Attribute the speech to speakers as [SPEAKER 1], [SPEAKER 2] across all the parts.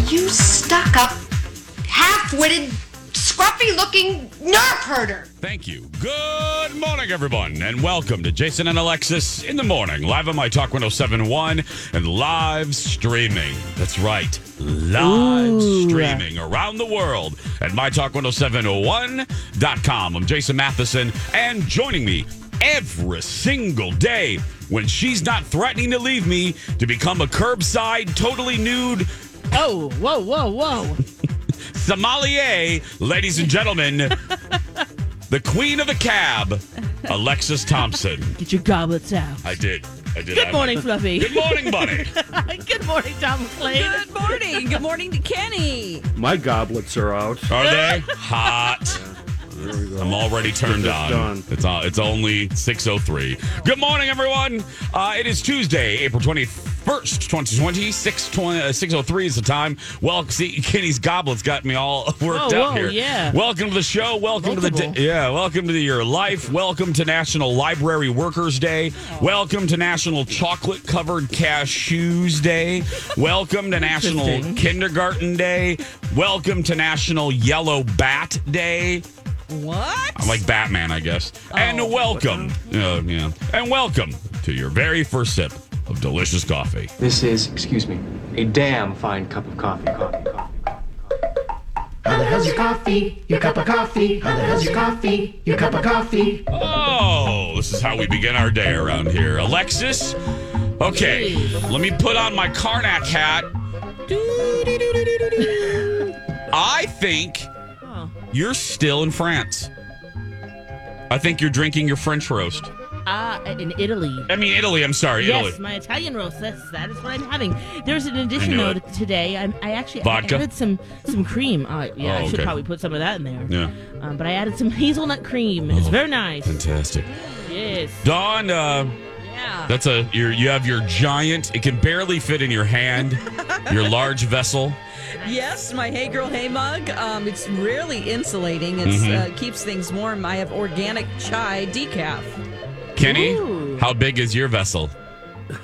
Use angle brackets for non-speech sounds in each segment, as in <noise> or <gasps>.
[SPEAKER 1] Are you stuck up, half witted, scruffy looking nerf herder?
[SPEAKER 2] Thank you. Good morning, everyone, and welcome to Jason and Alexis in the morning, live on My Talk 1071 and live streaming. That's right, live streaming around the world at MyTalk1071.com. I'm Jason Matheson, and joining me every single day when she's not threatening to leave me to become a curbside, totally nude
[SPEAKER 3] Oh, whoa, whoa, whoa. <laughs>
[SPEAKER 2] sommelier, ladies and gentlemen, the queen of the cab, Alexis Thompson.
[SPEAKER 3] Get your goblets out.
[SPEAKER 2] I did. I did.
[SPEAKER 3] Good
[SPEAKER 2] have
[SPEAKER 3] morning,
[SPEAKER 2] it.
[SPEAKER 3] Fluffy.
[SPEAKER 2] Good morning, buddy. <laughs>
[SPEAKER 3] Good morning, Tom McClain.
[SPEAKER 4] Good morning. Good morning to Kenny.
[SPEAKER 5] My goblets are out.
[SPEAKER 2] Are they <laughs> hot?
[SPEAKER 5] There we go.
[SPEAKER 2] I'm already turned
[SPEAKER 5] this
[SPEAKER 2] on.
[SPEAKER 5] done.
[SPEAKER 2] It's uh, it's only 6:03. Good morning, everyone. Uh, it is Tuesday, April 21st, 2020. 6:20 uh, 6:03 is the time. Well, see, Kenny's goblets got me all <laughs> worked up
[SPEAKER 3] whoa,
[SPEAKER 2] here.
[SPEAKER 3] yeah.
[SPEAKER 2] Welcome to the show. Welcome to the
[SPEAKER 3] Multiple.
[SPEAKER 2] Yeah, welcome to your life. Welcome to National Library Workers Day. Welcome to National Chocolate Covered Cashews Day. Welcome to National Kindergarten Day. Welcome to National Yellow Bat Day.
[SPEAKER 4] What?
[SPEAKER 2] I'm like Batman, I guess.
[SPEAKER 3] Oh.
[SPEAKER 2] and welcome, uh, yeah, and welcome to your very first sip of delicious coffee.
[SPEAKER 6] This is, excuse me, a damn fine cup of coffee. Coffee, coffee, coffee.
[SPEAKER 7] How the hell's your coffee? Your cup of coffee? How the hell's your coffee? Your cup of coffee?
[SPEAKER 2] Oh, this is how we begin our day around here. Alexis, okay, let me put on my Carnac hat. I think oh. you're still in France. I think you're drinking your French roast.
[SPEAKER 3] Ah, in Italy.
[SPEAKER 2] I mean, Italy. I'm sorry,
[SPEAKER 3] Yes,
[SPEAKER 2] Italy.
[SPEAKER 3] my Italian roast. That's that is what I'm having. There's an addition though
[SPEAKER 2] it.
[SPEAKER 3] today. I, I actually
[SPEAKER 2] Vodka?
[SPEAKER 3] added some some cream. Uh, yeah,
[SPEAKER 2] Oh,
[SPEAKER 3] I should
[SPEAKER 2] okay.
[SPEAKER 3] probably put some of that in there.
[SPEAKER 2] Yeah,
[SPEAKER 3] Um, but I added some hazelnut cream. It's very nice.
[SPEAKER 2] fantastic.
[SPEAKER 3] Yes.
[SPEAKER 2] Dawn, uh,
[SPEAKER 4] Yeah.
[SPEAKER 2] That's a you're, you have your giant. It can barely fit in your hand. <laughs> your large vessel.
[SPEAKER 4] Yes, my Hey Girl Hey mug. Um, it's really insulating. It
[SPEAKER 2] Mm-hmm.
[SPEAKER 4] uh, keeps things warm. I have organic chai decaf.
[SPEAKER 2] Kenny,
[SPEAKER 3] Ooh.
[SPEAKER 2] how big is your vessel? <laughs>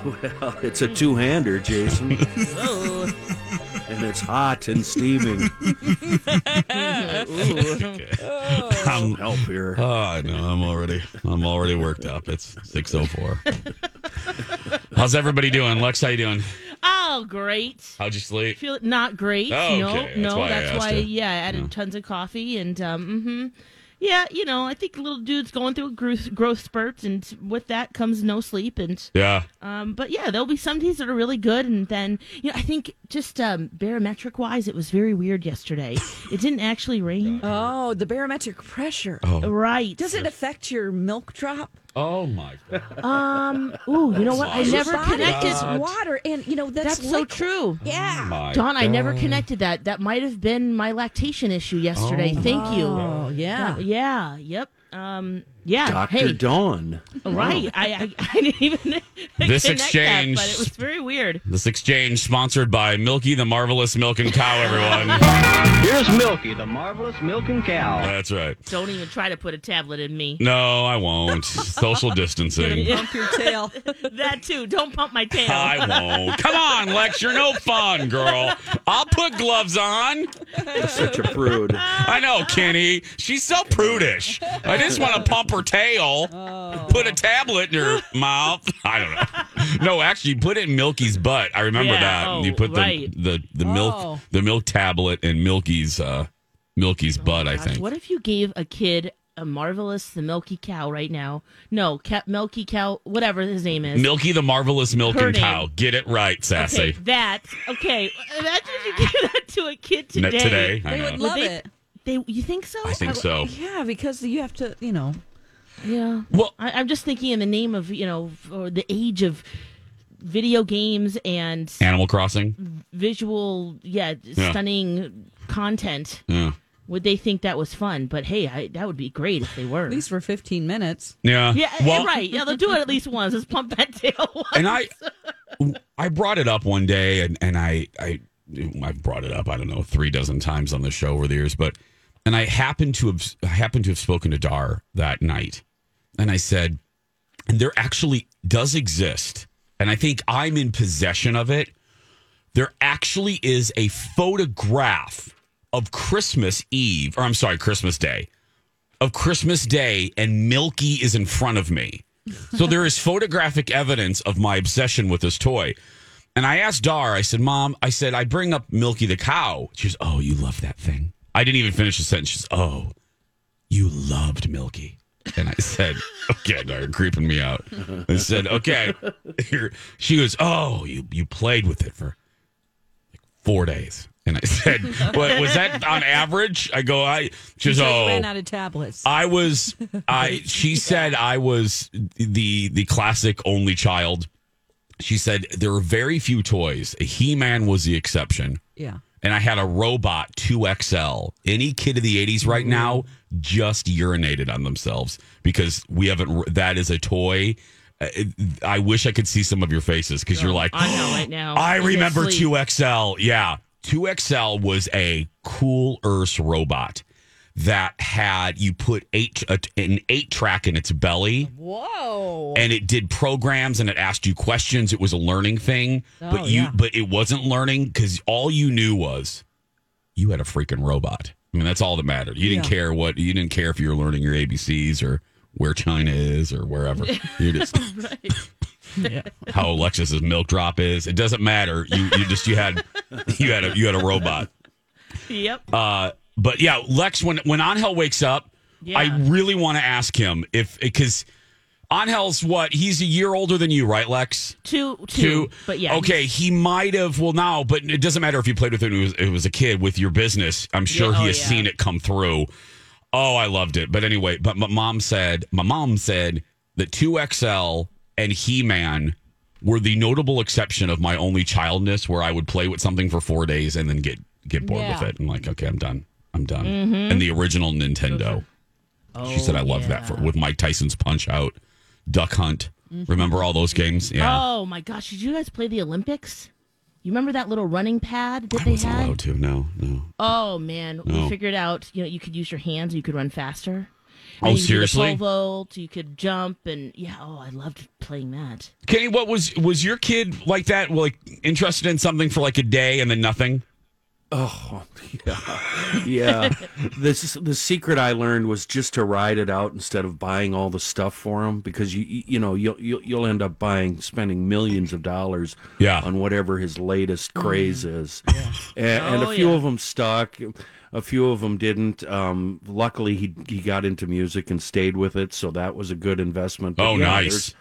[SPEAKER 5] Well, it's a two-hander, Jason,
[SPEAKER 3] Oh,
[SPEAKER 5] and it's hot and steaming. <laughs> <laughs>
[SPEAKER 2] I'm,
[SPEAKER 5] Help here.
[SPEAKER 2] oh, I know. I'm already I'm already worked up. It's six oh four. How's everybody doing? Lex, how you doing?
[SPEAKER 3] oh, great.
[SPEAKER 2] How'd you sleep?
[SPEAKER 3] Feel not great.
[SPEAKER 2] Oh,
[SPEAKER 3] no.
[SPEAKER 2] That's
[SPEAKER 3] no.
[SPEAKER 2] why I
[SPEAKER 3] that's
[SPEAKER 2] asked
[SPEAKER 3] why.
[SPEAKER 2] you.
[SPEAKER 3] Yeah, I added tons of coffee and um. hmm Yeah, you know, I think little dude's going through a growth, growth spurt, and with that comes no sleep, and
[SPEAKER 2] Yeah.
[SPEAKER 3] um. But yeah, there'll be some days that are really good, and then you know, I think just um barometric wise, it was very weird yesterday. it didn't actually rain.
[SPEAKER 4] Oh, the barometric pressure.
[SPEAKER 3] Right.
[SPEAKER 4] Does it affect your milk drop?
[SPEAKER 2] Oh my god.
[SPEAKER 3] Um. Ooh, you know what? I never connected.
[SPEAKER 4] is water, and you know that's,
[SPEAKER 3] That's so
[SPEAKER 4] liquid.
[SPEAKER 3] true.
[SPEAKER 4] Yeah.
[SPEAKER 2] My
[SPEAKER 3] Don, I never
[SPEAKER 2] God.
[SPEAKER 3] connected that. That might have been my lactation issue yesterday. Thank you.
[SPEAKER 4] Oh yeah.
[SPEAKER 3] Yeah. Yep. Um. Yeah.
[SPEAKER 5] Dr.
[SPEAKER 3] Hey.
[SPEAKER 5] Dawn.
[SPEAKER 3] Right. I, I <laughs> I didn't even <laughs>
[SPEAKER 2] This exchange-
[SPEAKER 3] that, but it was very weird.
[SPEAKER 2] This exchange sponsored by Milky the Marvelous Milk and Cow, everyone. <laughs>
[SPEAKER 8] Here's Milky, the marvelous milk and cow.
[SPEAKER 2] That's right.
[SPEAKER 3] Don't even try to put a tablet in me.
[SPEAKER 2] No, I won't. Social distancing.
[SPEAKER 4] Pump your tail.
[SPEAKER 3] that too. Don't pump my tail.
[SPEAKER 2] I won't. Come on, Lex. You're no fun, girl. I'll put gloves on.
[SPEAKER 5] You're Such a prude.
[SPEAKER 2] I know, Kenny. She's so prudish. I just want to pump her tail, put a tablet in her <laughs> mouth. I don't know. No, actually, you put it in Milky's butt. I remember
[SPEAKER 3] Yeah,
[SPEAKER 2] that.
[SPEAKER 3] oh,
[SPEAKER 2] you put the
[SPEAKER 3] right.
[SPEAKER 2] the the milk
[SPEAKER 4] Oh.
[SPEAKER 2] the milk tablet in Milky's uh Milky's butt. I think.
[SPEAKER 9] What if you gave a kid a marvelous the Milky Cow right now? No, ca- Milky Cow, whatever his name is.
[SPEAKER 2] Milky the marvelous milking
[SPEAKER 9] Her name.
[SPEAKER 2] cow. Get it right, sassy.
[SPEAKER 9] Okay, that okay. Imagine if you gave <laughs> that to a kid
[SPEAKER 2] Not
[SPEAKER 9] today.
[SPEAKER 2] today, I
[SPEAKER 4] They
[SPEAKER 2] know.
[SPEAKER 4] would
[SPEAKER 9] Would
[SPEAKER 4] love
[SPEAKER 9] they-
[SPEAKER 4] it.
[SPEAKER 9] They, you think so?
[SPEAKER 2] I think so.
[SPEAKER 4] Yeah, because you have to, you know.
[SPEAKER 9] Yeah.
[SPEAKER 2] Well,
[SPEAKER 9] I, I'm just thinking in the name of you know, or the age of video games and
[SPEAKER 2] Animal Crossing.
[SPEAKER 9] visual, yeah,
[SPEAKER 2] Yeah.
[SPEAKER 9] stunning content.
[SPEAKER 2] Yeah.
[SPEAKER 9] Would they think that was fun? But hey, I, that would be great if they were.
[SPEAKER 4] At least for 15 minutes.
[SPEAKER 2] Yeah.
[SPEAKER 9] yeah, eh,
[SPEAKER 2] Well,
[SPEAKER 9] right. Yeah, they'll do it at least once. Let's pump that <laughs> tail once.
[SPEAKER 2] and I, I brought it up one day, and and I I I've brought it up I don't know three dozen times on the show over the years, but and I happened to have I happened to have spoken to Dar that night, and I said, and there actually does exist, and I think I'm in possession of it. There actually is a photograph of Christmas Eve, or I'm sorry, Christmas Day, of Christmas Day, and Milky is in front of me. So there is photographic evidence of my obsession with this toy. And I asked Dar, I said, Mom, I said, I bring up Milky the cow. She goes, Oh, you love that thing. I didn't even finish the sentence. She says, Oh, you loved Milky. And I said, Okay, Dar, you're creeping me out. I said, Okay. She goes, Oh, you, you played with it for like four days. And I said, what, Was that on average? I go, I, she goes, Oh,
[SPEAKER 4] ran out of tablets.
[SPEAKER 2] I was I she <laughs> said I was the the classic only child. She said there were very few toys. He-Man was the exception.
[SPEAKER 4] yeah.
[SPEAKER 2] And I had a robot 2XL. Any kid of the 80s right now just urinated on themselves because we haven't that is a toy. Uh, I wish I could see some of your faces because you're like,
[SPEAKER 9] I know right now.
[SPEAKER 2] I <gasps> remember 2XL. Yeah. 2XL was a cool Earth robot that had you put eight a, an eight track in its belly
[SPEAKER 4] Whoa.
[SPEAKER 2] and it did programs and it asked you questions. It was a learning thing,
[SPEAKER 4] Oh,
[SPEAKER 2] but you
[SPEAKER 4] yeah.
[SPEAKER 2] but it wasn't learning because all you knew was you had a freaking robot. I mean, that's all that mattered. You didn't
[SPEAKER 4] Yeah.
[SPEAKER 2] care what you didn't care if you were learning your ABCs or where China is or wherever. <laughs> You just <laughs> how Alexis's milk drop is. It doesn't matter. You you just you had you had a you had a robot.
[SPEAKER 9] Yep.
[SPEAKER 2] Uh, but yeah, Lex, when when Angel wakes up,
[SPEAKER 9] Yeah.
[SPEAKER 2] I really want to ask him if because Angel's what he's a year older than you, right, Lex?
[SPEAKER 9] two, two, But yeah.
[SPEAKER 2] Okay, he might have. Well, now, but it doesn't matter if you played with him. It was, it was a kid with your business. I'm sure
[SPEAKER 9] Yeah,
[SPEAKER 2] he
[SPEAKER 9] oh,
[SPEAKER 2] has
[SPEAKER 9] yeah.
[SPEAKER 2] seen it come through. Oh, I loved it. But anyway, but my mom said my mom said that two XL and He Man were the notable exception of my only childness, where I would play with something for four days and then get get bored with it. I'm like, okay, I'm done. I'm done.
[SPEAKER 9] Mm-hmm.
[SPEAKER 2] And the original Nintendo. she said I love that for with Mike Tyson's Punch Out, Duck Hunt. Remember all those games? Yeah.
[SPEAKER 9] Oh my gosh! Did you guys play the Olympics? You remember that little running pad that
[SPEAKER 2] I
[SPEAKER 9] they
[SPEAKER 2] wasn't
[SPEAKER 9] had?
[SPEAKER 2] allowed to. No, no.
[SPEAKER 9] Oh man,
[SPEAKER 2] No.
[SPEAKER 9] we figured out. You know, you could use your hands. You could run faster.
[SPEAKER 2] Oh,
[SPEAKER 9] you could
[SPEAKER 2] seriously?
[SPEAKER 9] pole vault. You could jump, and yeah. Oh, I loved playing that.
[SPEAKER 2] Kenny, what was was your kid like that? Like interested in something for like a day and then nothing?
[SPEAKER 5] Oh, <laughs> yeah. Yeah. this the secret I learned was just to ride it out instead of buying all the stuff for him because you you you know you'll you'll, you'll end up buying spending millions of dollars
[SPEAKER 2] Yeah.
[SPEAKER 5] on whatever his latest craze is. And, and
[SPEAKER 9] Oh,
[SPEAKER 5] a few
[SPEAKER 9] yeah.
[SPEAKER 5] of them stuck. A few of them didn't. Um, luckily, he he got into music and stayed with it, so that was a good investment. But
[SPEAKER 2] Oh,
[SPEAKER 5] yeah,
[SPEAKER 2] nice.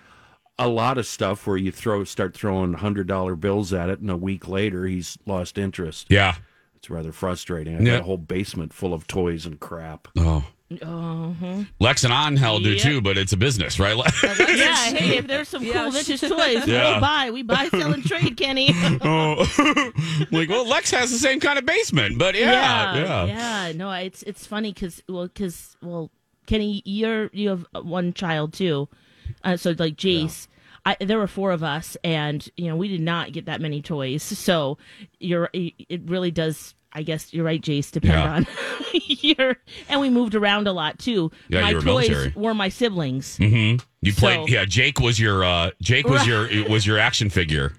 [SPEAKER 5] A lot of stuff where you throw start throwing hundred dollar bills at it, and a week later he's lost interest.
[SPEAKER 2] Yeah.
[SPEAKER 5] It's rather frustrating. I
[SPEAKER 2] Yeah.
[SPEAKER 5] got a whole basement full of toys and crap.
[SPEAKER 2] Oh.
[SPEAKER 9] Uh-huh.
[SPEAKER 2] Lex and Angel do
[SPEAKER 9] Yep.
[SPEAKER 2] too, but it's a business, right?
[SPEAKER 9] yeah. <laughs> Hey, if there's some
[SPEAKER 4] Yeah.
[SPEAKER 9] cool vintage toys, <laughs>
[SPEAKER 2] Yeah.
[SPEAKER 9] we'll buy. We buy, sell, and trade, Kenny. <laughs>
[SPEAKER 2] oh. like, well, Lex has the same kind of basement, but yeah, yeah.
[SPEAKER 9] yeah. No, it's it's funny because well, because well, Kenny, you're you have one child too, uh, so like Jace. I, there were four of us, and you know we did not get that many toys. So you're, it really does. I guess you're right, Jace. Depend
[SPEAKER 2] Yeah.
[SPEAKER 9] on <laughs> your, and we moved around a lot too.
[SPEAKER 2] Yeah,
[SPEAKER 9] my
[SPEAKER 2] you were
[SPEAKER 9] toys
[SPEAKER 2] military.
[SPEAKER 9] were my siblings.
[SPEAKER 2] Mm-hmm. You played,
[SPEAKER 9] So-
[SPEAKER 2] yeah. Jake was your, uh, Jake was your, was your action figure.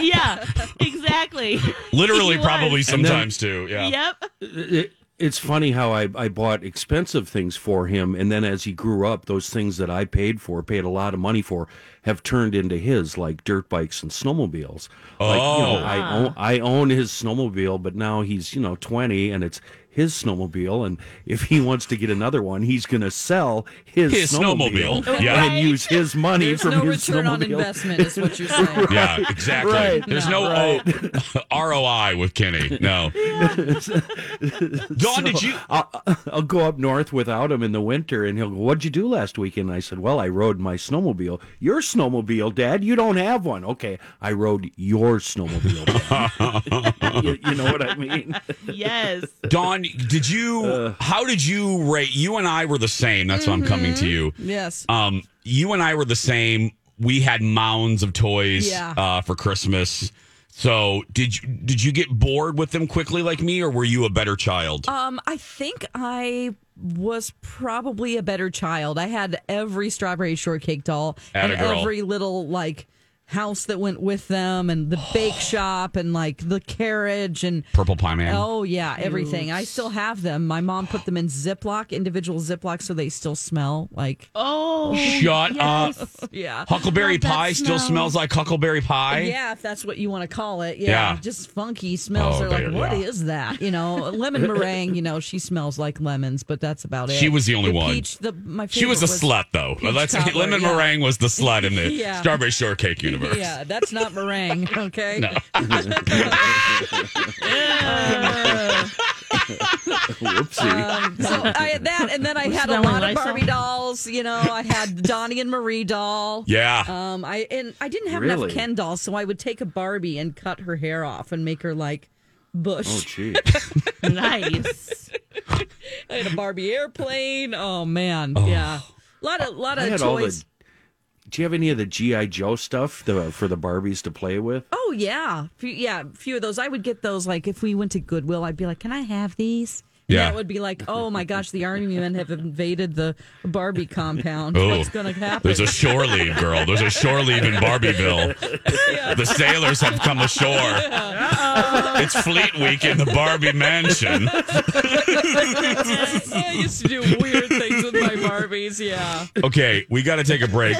[SPEAKER 9] yeah, <laughs> exactly.
[SPEAKER 2] Literally,
[SPEAKER 9] He was.
[SPEAKER 2] probably
[SPEAKER 5] And then-
[SPEAKER 2] sometimes too. Yeah.
[SPEAKER 9] Yep.
[SPEAKER 5] It, it's funny how I, I bought expensive things for him, and then as he grew up, those things that I paid for, paid a lot of money for, have turned into his, like dirt bikes and snowmobiles. Like, you know,
[SPEAKER 2] Oh.
[SPEAKER 5] I own I own his snowmobile, but now he's you know twenty, and it's his snowmobile, and if he wants to get another one, he's going to sell his,
[SPEAKER 2] His snowmobile. Yeah.
[SPEAKER 5] and use his money
[SPEAKER 4] There's
[SPEAKER 5] from
[SPEAKER 4] no
[SPEAKER 5] his
[SPEAKER 4] return
[SPEAKER 5] snowmobile.
[SPEAKER 4] on investment, is what you're <laughs> saying.
[SPEAKER 2] Yeah, exactly.
[SPEAKER 5] Right.
[SPEAKER 2] There's
[SPEAKER 4] No.
[SPEAKER 2] no oh, <laughs> O- ROI with Kenny. No. <laughs> Dawn, did you?
[SPEAKER 5] I'll, I'll go up north without him in the winter, and he'll go, "What'd you do last weekend?" And I said, "Well, I rode my snowmobile. Your snowmobile, Dad? You don't have one. Okay, I rode your snowmobile. You, you know what I mean?
[SPEAKER 9] Yes.
[SPEAKER 2] Dawn, did you? how did you rate? You and I were the same. That's why I'm coming to you.
[SPEAKER 4] Yes.
[SPEAKER 2] Um, you and I were the same. We had mounds of toys
[SPEAKER 4] Yeah.
[SPEAKER 2] uh, for Christmas. So did you did you get bored with them quickly like me, or were you a better child?
[SPEAKER 4] Um, I think I was probably a better child. I had every strawberry shortcake doll and
[SPEAKER 2] girl.
[SPEAKER 4] every little like house that went with them and the bake <sighs> shop and like the carriage and
[SPEAKER 2] Purple Pie Man.
[SPEAKER 4] Oh yeah, everything. I still have them. My mom put them in Ziploc, individual Ziploc, so they still smell like.
[SPEAKER 9] Oh.
[SPEAKER 2] Shut
[SPEAKER 9] yes.
[SPEAKER 2] up.
[SPEAKER 4] Yeah.
[SPEAKER 2] Huckleberry
[SPEAKER 9] Love that
[SPEAKER 2] pie still
[SPEAKER 9] smell.
[SPEAKER 2] smells like Huckleberry pie.
[SPEAKER 4] Yeah, if that's what you want to call it. Yeah,
[SPEAKER 2] Yeah.
[SPEAKER 4] just funky smells.
[SPEAKER 2] Oh,
[SPEAKER 4] They're like,
[SPEAKER 2] there-
[SPEAKER 4] what is
[SPEAKER 2] yeah.
[SPEAKER 4] that? You know, lemon meringue. You know, she smells like lemons, but that's about it.
[SPEAKER 2] She was the only one.
[SPEAKER 4] Peach, the, my
[SPEAKER 2] She was a
[SPEAKER 4] favorite
[SPEAKER 2] slut, though.
[SPEAKER 4] peach
[SPEAKER 2] Let's
[SPEAKER 4] cobbler,
[SPEAKER 2] lemon
[SPEAKER 4] yeah.
[SPEAKER 2] meringue was the slut in the <laughs>
[SPEAKER 4] Yeah.
[SPEAKER 2] strawberry shortcake universe.
[SPEAKER 4] Yeah, that's not meringue. <laughs> Okay.
[SPEAKER 2] No.
[SPEAKER 5] Whoopsie.
[SPEAKER 4] Um, so I had that, and then I
[SPEAKER 9] We're
[SPEAKER 4] had a lot of
[SPEAKER 9] Lysol.
[SPEAKER 4] Barbie dolls. You know, I had Donny and Marie doll.
[SPEAKER 2] Yeah.
[SPEAKER 4] Um, I and I didn't have
[SPEAKER 5] Really?
[SPEAKER 4] enough Ken dolls, so I would take a Barbie and cut her hair off and make her like Bush.
[SPEAKER 5] oh, gee. <laughs>
[SPEAKER 9] Nice.
[SPEAKER 4] I had a Barbie airplane. Oh man, yeah, a lot of lot
[SPEAKER 5] I
[SPEAKER 4] of
[SPEAKER 5] had all
[SPEAKER 4] toys.
[SPEAKER 5] the. Do you have any of the GI Joe stuff the, for the Barbies to play with?
[SPEAKER 4] Oh yeah, Few- yeah, a few of those. I would get those. Like if we went to Goodwill, I'd be like, "Can I have these?" And
[SPEAKER 2] Yeah.
[SPEAKER 4] that would be like, "Oh my gosh, the army men have invaded the Barbie compound.
[SPEAKER 2] Oh,
[SPEAKER 4] What's going to happen?"
[SPEAKER 2] There's a shore leave, girl. There's a shore leave in Barbieville. The sailors have come ashore. It's Fleet Week in the Barbie Mansion. <laughs>
[SPEAKER 4] I used to do weird things Barbies. Yeah. <laughs>
[SPEAKER 2] Okay, we got to take a break.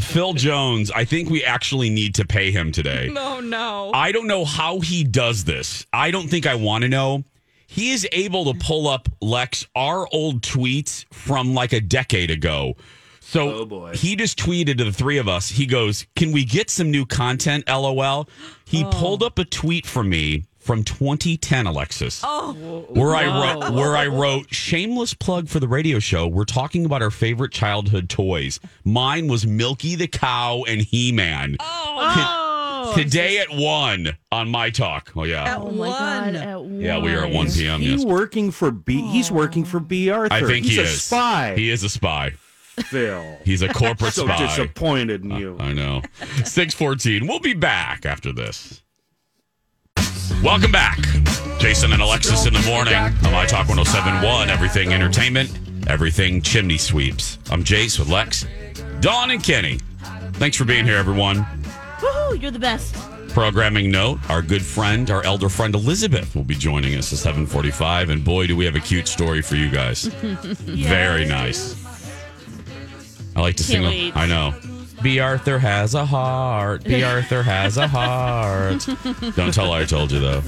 [SPEAKER 2] Phil Jones, I think we actually need to pay him today.
[SPEAKER 4] No, <laughs> oh, no.
[SPEAKER 2] I don't know how he does this. I don't think I want to know. He is able to pull up Lex our old tweets from like a decade ago. So
[SPEAKER 5] Oh, boy.
[SPEAKER 2] he just tweeted to the three of us. He goes, "Can we get some new content?" LOL. He oh. pulled up a tweet from me from 2010, Alexis.
[SPEAKER 4] oh,
[SPEAKER 2] Where I wrote, where I wrote, shameless plug for the radio show. We're talking about our favorite childhood toys. Mine was Milky the Cow and He Man.
[SPEAKER 9] Oh.
[SPEAKER 2] Today at one on my talk. Oh yeah,
[SPEAKER 4] At
[SPEAKER 9] Oh my
[SPEAKER 4] one.
[SPEAKER 9] god. At
[SPEAKER 2] yeah, we are at one p.m.
[SPEAKER 5] He's
[SPEAKER 2] Yes,
[SPEAKER 5] working for B. He's working for B. Arthur.
[SPEAKER 2] I think
[SPEAKER 5] he's
[SPEAKER 2] he
[SPEAKER 5] a
[SPEAKER 2] is.
[SPEAKER 5] spy.
[SPEAKER 2] He is a spy.
[SPEAKER 5] Phil.
[SPEAKER 2] He's a <laughs> corporate
[SPEAKER 5] so
[SPEAKER 2] spy.
[SPEAKER 5] disappointed in you.
[SPEAKER 2] I know. Six fourteen. We'll be back after this. Welcome back, Jason and Alexis in the morning on My Talk 1071. Everything entertainment, everything chimney sweeps. I'm Jace with Lex, Dawn, and Kenny. Thanks for being here, everyone.
[SPEAKER 9] Woohoo, you're the best.
[SPEAKER 2] Programming note: Our good friend, our elder friend Elizabeth, will be joining us at 7:45, and boy, do we have a cute story for you guys. <laughs> Very nice. I like to sing.
[SPEAKER 9] Can't
[SPEAKER 2] a-
[SPEAKER 9] wait.
[SPEAKER 2] I know. B. Arthur has a heart. B. Arthur has a heart. Don't tell her I told you though.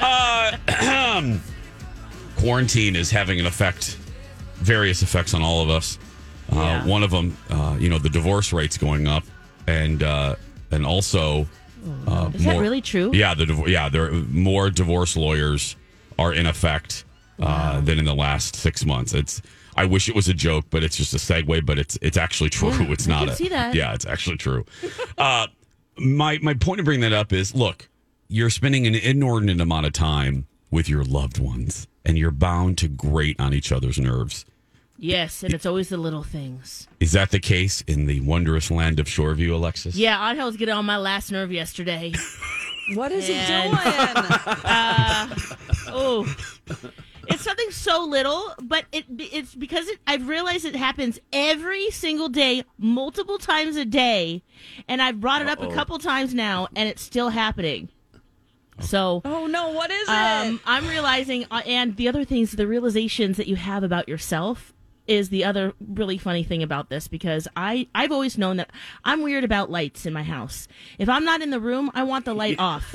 [SPEAKER 2] Uh, <clears throat> quarantine is having an effect, various effects on all of us. Uh,
[SPEAKER 9] Yeah.
[SPEAKER 2] One of them, uh, you know, the divorce rate's going up, and uh, and also uh,
[SPEAKER 9] Is that really true?
[SPEAKER 2] Yeah, the div- yeah, there more divorce lawyers are in effect uh, than in the last six months. It's I wish it was a joke, but it's just a segue. But it's it's actually true.
[SPEAKER 9] Yeah,
[SPEAKER 2] it's
[SPEAKER 9] I
[SPEAKER 2] not.
[SPEAKER 9] can
[SPEAKER 2] a,
[SPEAKER 9] see that.
[SPEAKER 2] Yeah, it's actually true. uh, my my point of bringing that up is look, you're spending an inordinate amount of time with your loved ones, and you're bound to grate on each other's nerves.
[SPEAKER 9] Yes, and it's always the little things.
[SPEAKER 2] Is that the case in the wondrous land of Shoreview, Alexis?
[SPEAKER 9] Yeah, Odd was getting on my last nerve yesterday.
[SPEAKER 4] What is
[SPEAKER 9] And-
[SPEAKER 4] he doing?
[SPEAKER 9] oh, it's something so little, but it it's because it, I've realized it happens every single day, multiple times a day, and I've brought it up a couple times now, and it's still happening. So.
[SPEAKER 4] oh no, what is
[SPEAKER 9] Um,
[SPEAKER 4] it?
[SPEAKER 9] I'm realizing, uh, and the other things, the realizations that you have about yourself is the other really funny thing about this because I I've always known that I'm weird about lights in my house. If I'm not in the room, I want the light <laughs> off.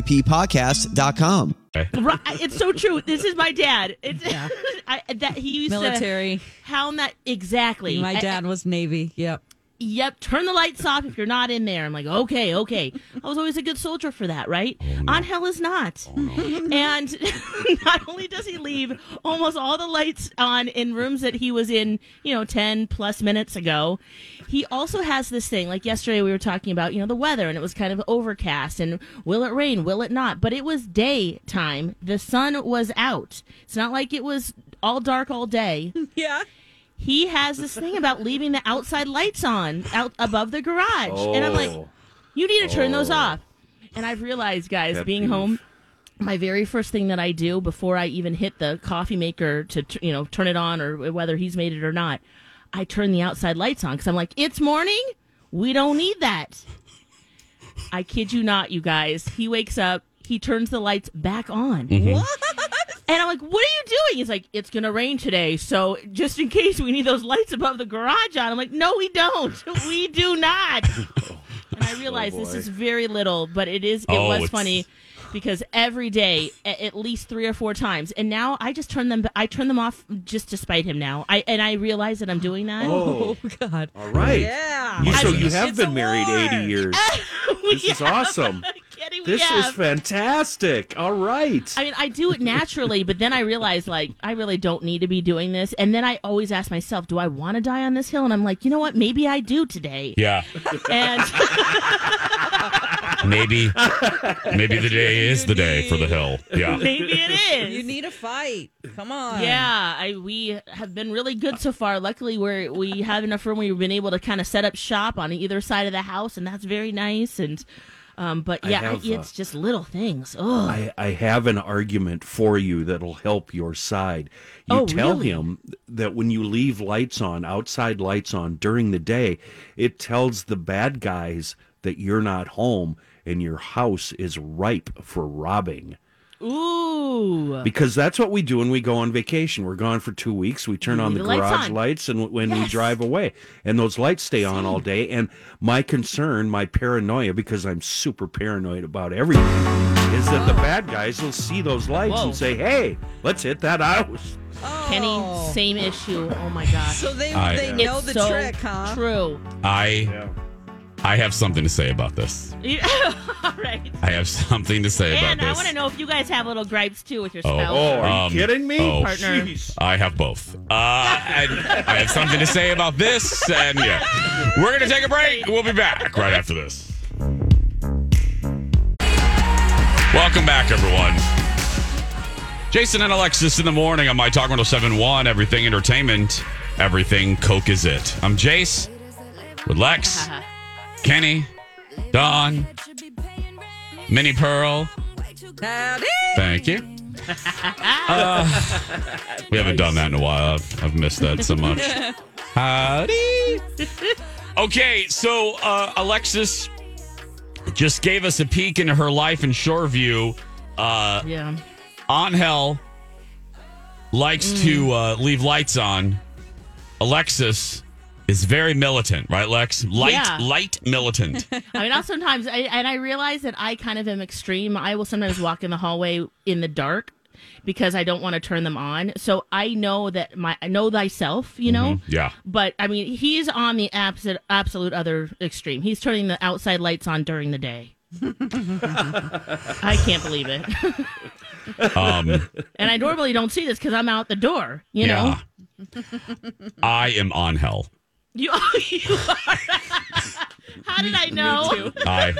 [SPEAKER 10] UAPpodcast.com.
[SPEAKER 9] Right, it's so true. This is my dad. It's <laughs> I, that he used
[SPEAKER 4] Military.
[SPEAKER 9] to hound that exactly.
[SPEAKER 4] My
[SPEAKER 9] I-
[SPEAKER 4] dad was Navy. Yep.
[SPEAKER 9] Yep, turn the lights off if you're not in there. I'm like, okay, okay. I was always a good soldier for that, right? Oh, Angel is not. Oh, <laughs> and <laughs> not only does he leave almost all the lights on in rooms that he was in, you know, 10 plus minutes ago, he also has this thing. Like yesterday, we were talking about, you know, the weather and it was kind of overcast and will it rain, will it not? But it was daytime. The sun was out. It's not like it was all dark all day <laughs>
[SPEAKER 4] Yeah.
[SPEAKER 9] He has this thing about leaving the outside lights on out above the garage. And I'm like,
[SPEAKER 5] Oh.
[SPEAKER 9] you need to turn those oh. off. And I've realized, guys,
[SPEAKER 5] Pet
[SPEAKER 9] being
[SPEAKER 5] peeve.
[SPEAKER 9] home, my very first thing that I do before I even hit the coffee maker to, you know, turn it on or whether he's made it or not, I turn the outside lights on because I'm like, it's morning. We don't need that. I kid you not, you guys. He wakes up, he turns the lights back on. Mm-hmm. And I'm like, what are you doing? He's like, it's going to rain today. So just in case we need those lights above the garage on. I'm like, no, we don't. <laughs> We do not. <laughs> and I realize this is oh, very little, but it is, it
[SPEAKER 2] Oh,
[SPEAKER 9] was
[SPEAKER 2] it's-
[SPEAKER 9] funny because every day, at least three or four times. And now I just turn them, I turn them off just to spite him now. I, and I realize that I'm doing that.
[SPEAKER 5] Oh, oh <laughs>
[SPEAKER 4] God.
[SPEAKER 5] all right.
[SPEAKER 4] Yeah.
[SPEAKER 5] You, so
[SPEAKER 9] I-
[SPEAKER 5] you have been married
[SPEAKER 4] war.
[SPEAKER 5] 80 years. This is awesome.
[SPEAKER 9] Kidding, we
[SPEAKER 5] This is fantastic. All right.
[SPEAKER 9] I mean, I do it naturally, but then I realize, like, I really don't need to be doing this. And then I always ask myself, do I want to die on this hill? And I'm like, you know what? Maybe I do today.
[SPEAKER 2] Yeah.
[SPEAKER 9] And <laughs>
[SPEAKER 2] Maybe maybe the day is the day for the hill. Yeah.
[SPEAKER 9] maybe it is.
[SPEAKER 4] You need a fight. Come on.
[SPEAKER 9] yeah, I, we have been really good so far. Luckily, we're we have enough room. We've been able to kind of set up shop on either side of the house, and that's very nice. And um, but
[SPEAKER 5] I
[SPEAKER 9] yeah,
[SPEAKER 5] have,
[SPEAKER 9] it's
[SPEAKER 5] uh,
[SPEAKER 9] just little things. Oh,
[SPEAKER 5] I, I have an argument for you that'll help your side. You
[SPEAKER 9] Oh,
[SPEAKER 5] tell
[SPEAKER 9] really?
[SPEAKER 5] him that when you leave lights on, outside lights on during the day, it tells the bad guys that you're not home and your house is ripe for robbing.
[SPEAKER 9] Ooh,
[SPEAKER 5] Because that's what we do when we go on vacation. We're gone for two weeks. We turn on
[SPEAKER 9] leave
[SPEAKER 5] the
[SPEAKER 9] the lights
[SPEAKER 5] garage
[SPEAKER 9] on.
[SPEAKER 5] lights, and when we drive away, and those lights stay on all day. And my concern, my paranoia, because I'm super paranoid about everything, is that the bad guys will see those lights
[SPEAKER 9] Whoa.
[SPEAKER 5] and say, "Hey, let's hit that house."
[SPEAKER 9] Kenny, oh. same issue. Oh my gosh,
[SPEAKER 4] So they
[SPEAKER 2] I-
[SPEAKER 4] they
[SPEAKER 9] it's
[SPEAKER 4] know the
[SPEAKER 9] so
[SPEAKER 4] trick, huh?
[SPEAKER 9] True.
[SPEAKER 2] I I have something to say about this. <laughs>
[SPEAKER 9] All right.
[SPEAKER 2] I have something to say
[SPEAKER 9] And
[SPEAKER 2] about this.
[SPEAKER 9] And I want to know if you guys have little gripes too with your
[SPEAKER 2] Oh.
[SPEAKER 9] spouse.
[SPEAKER 5] Oh, are you
[SPEAKER 2] Um,
[SPEAKER 5] kidding me,
[SPEAKER 2] oh.
[SPEAKER 9] Partner.
[SPEAKER 5] Jeez.
[SPEAKER 2] I have both. Uh, and I have something to say about this, and yeah, we're gonna take a break. We'll be back right after this. Welcome back, everyone. Jason and Alexis in the morning on My Talk 1071, Everything Entertainment, Everything Coke is It. I'm Jace with Lex, <laughs> Kenny, Don, Minnie Pearl.
[SPEAKER 4] Howdy.
[SPEAKER 2] Thank you. <laughs> Uh, we haven't done that in a while. I've, I've missed that so much. <laughs> Howdy. Okay, so uh, Alexis just gave us a peek into her life in Shoreview. Uh,
[SPEAKER 9] Yeah.
[SPEAKER 2] Angel likes to uh, leave lights on. Alexis is very militant, right, Lex? Light,
[SPEAKER 9] Yeah.
[SPEAKER 2] light militant. <laughs>
[SPEAKER 9] I mean, I'll sometimes, I, and I realize that I kind of am extreme. I will sometimes walk in the hallway in the dark because I don't want to turn them on. So I know that my, I know thyself, you know?
[SPEAKER 2] yeah.
[SPEAKER 9] But I mean, he's on the absolute, absolute other extreme. He's turning the outside lights on during the day. I can't believe it. <laughs>
[SPEAKER 2] Um,
[SPEAKER 9] and I normally don't see this because I'm out the door, you know?
[SPEAKER 2] I am on hell.
[SPEAKER 9] You, <laughs> you are. <laughs> How did I know?
[SPEAKER 2] Hi.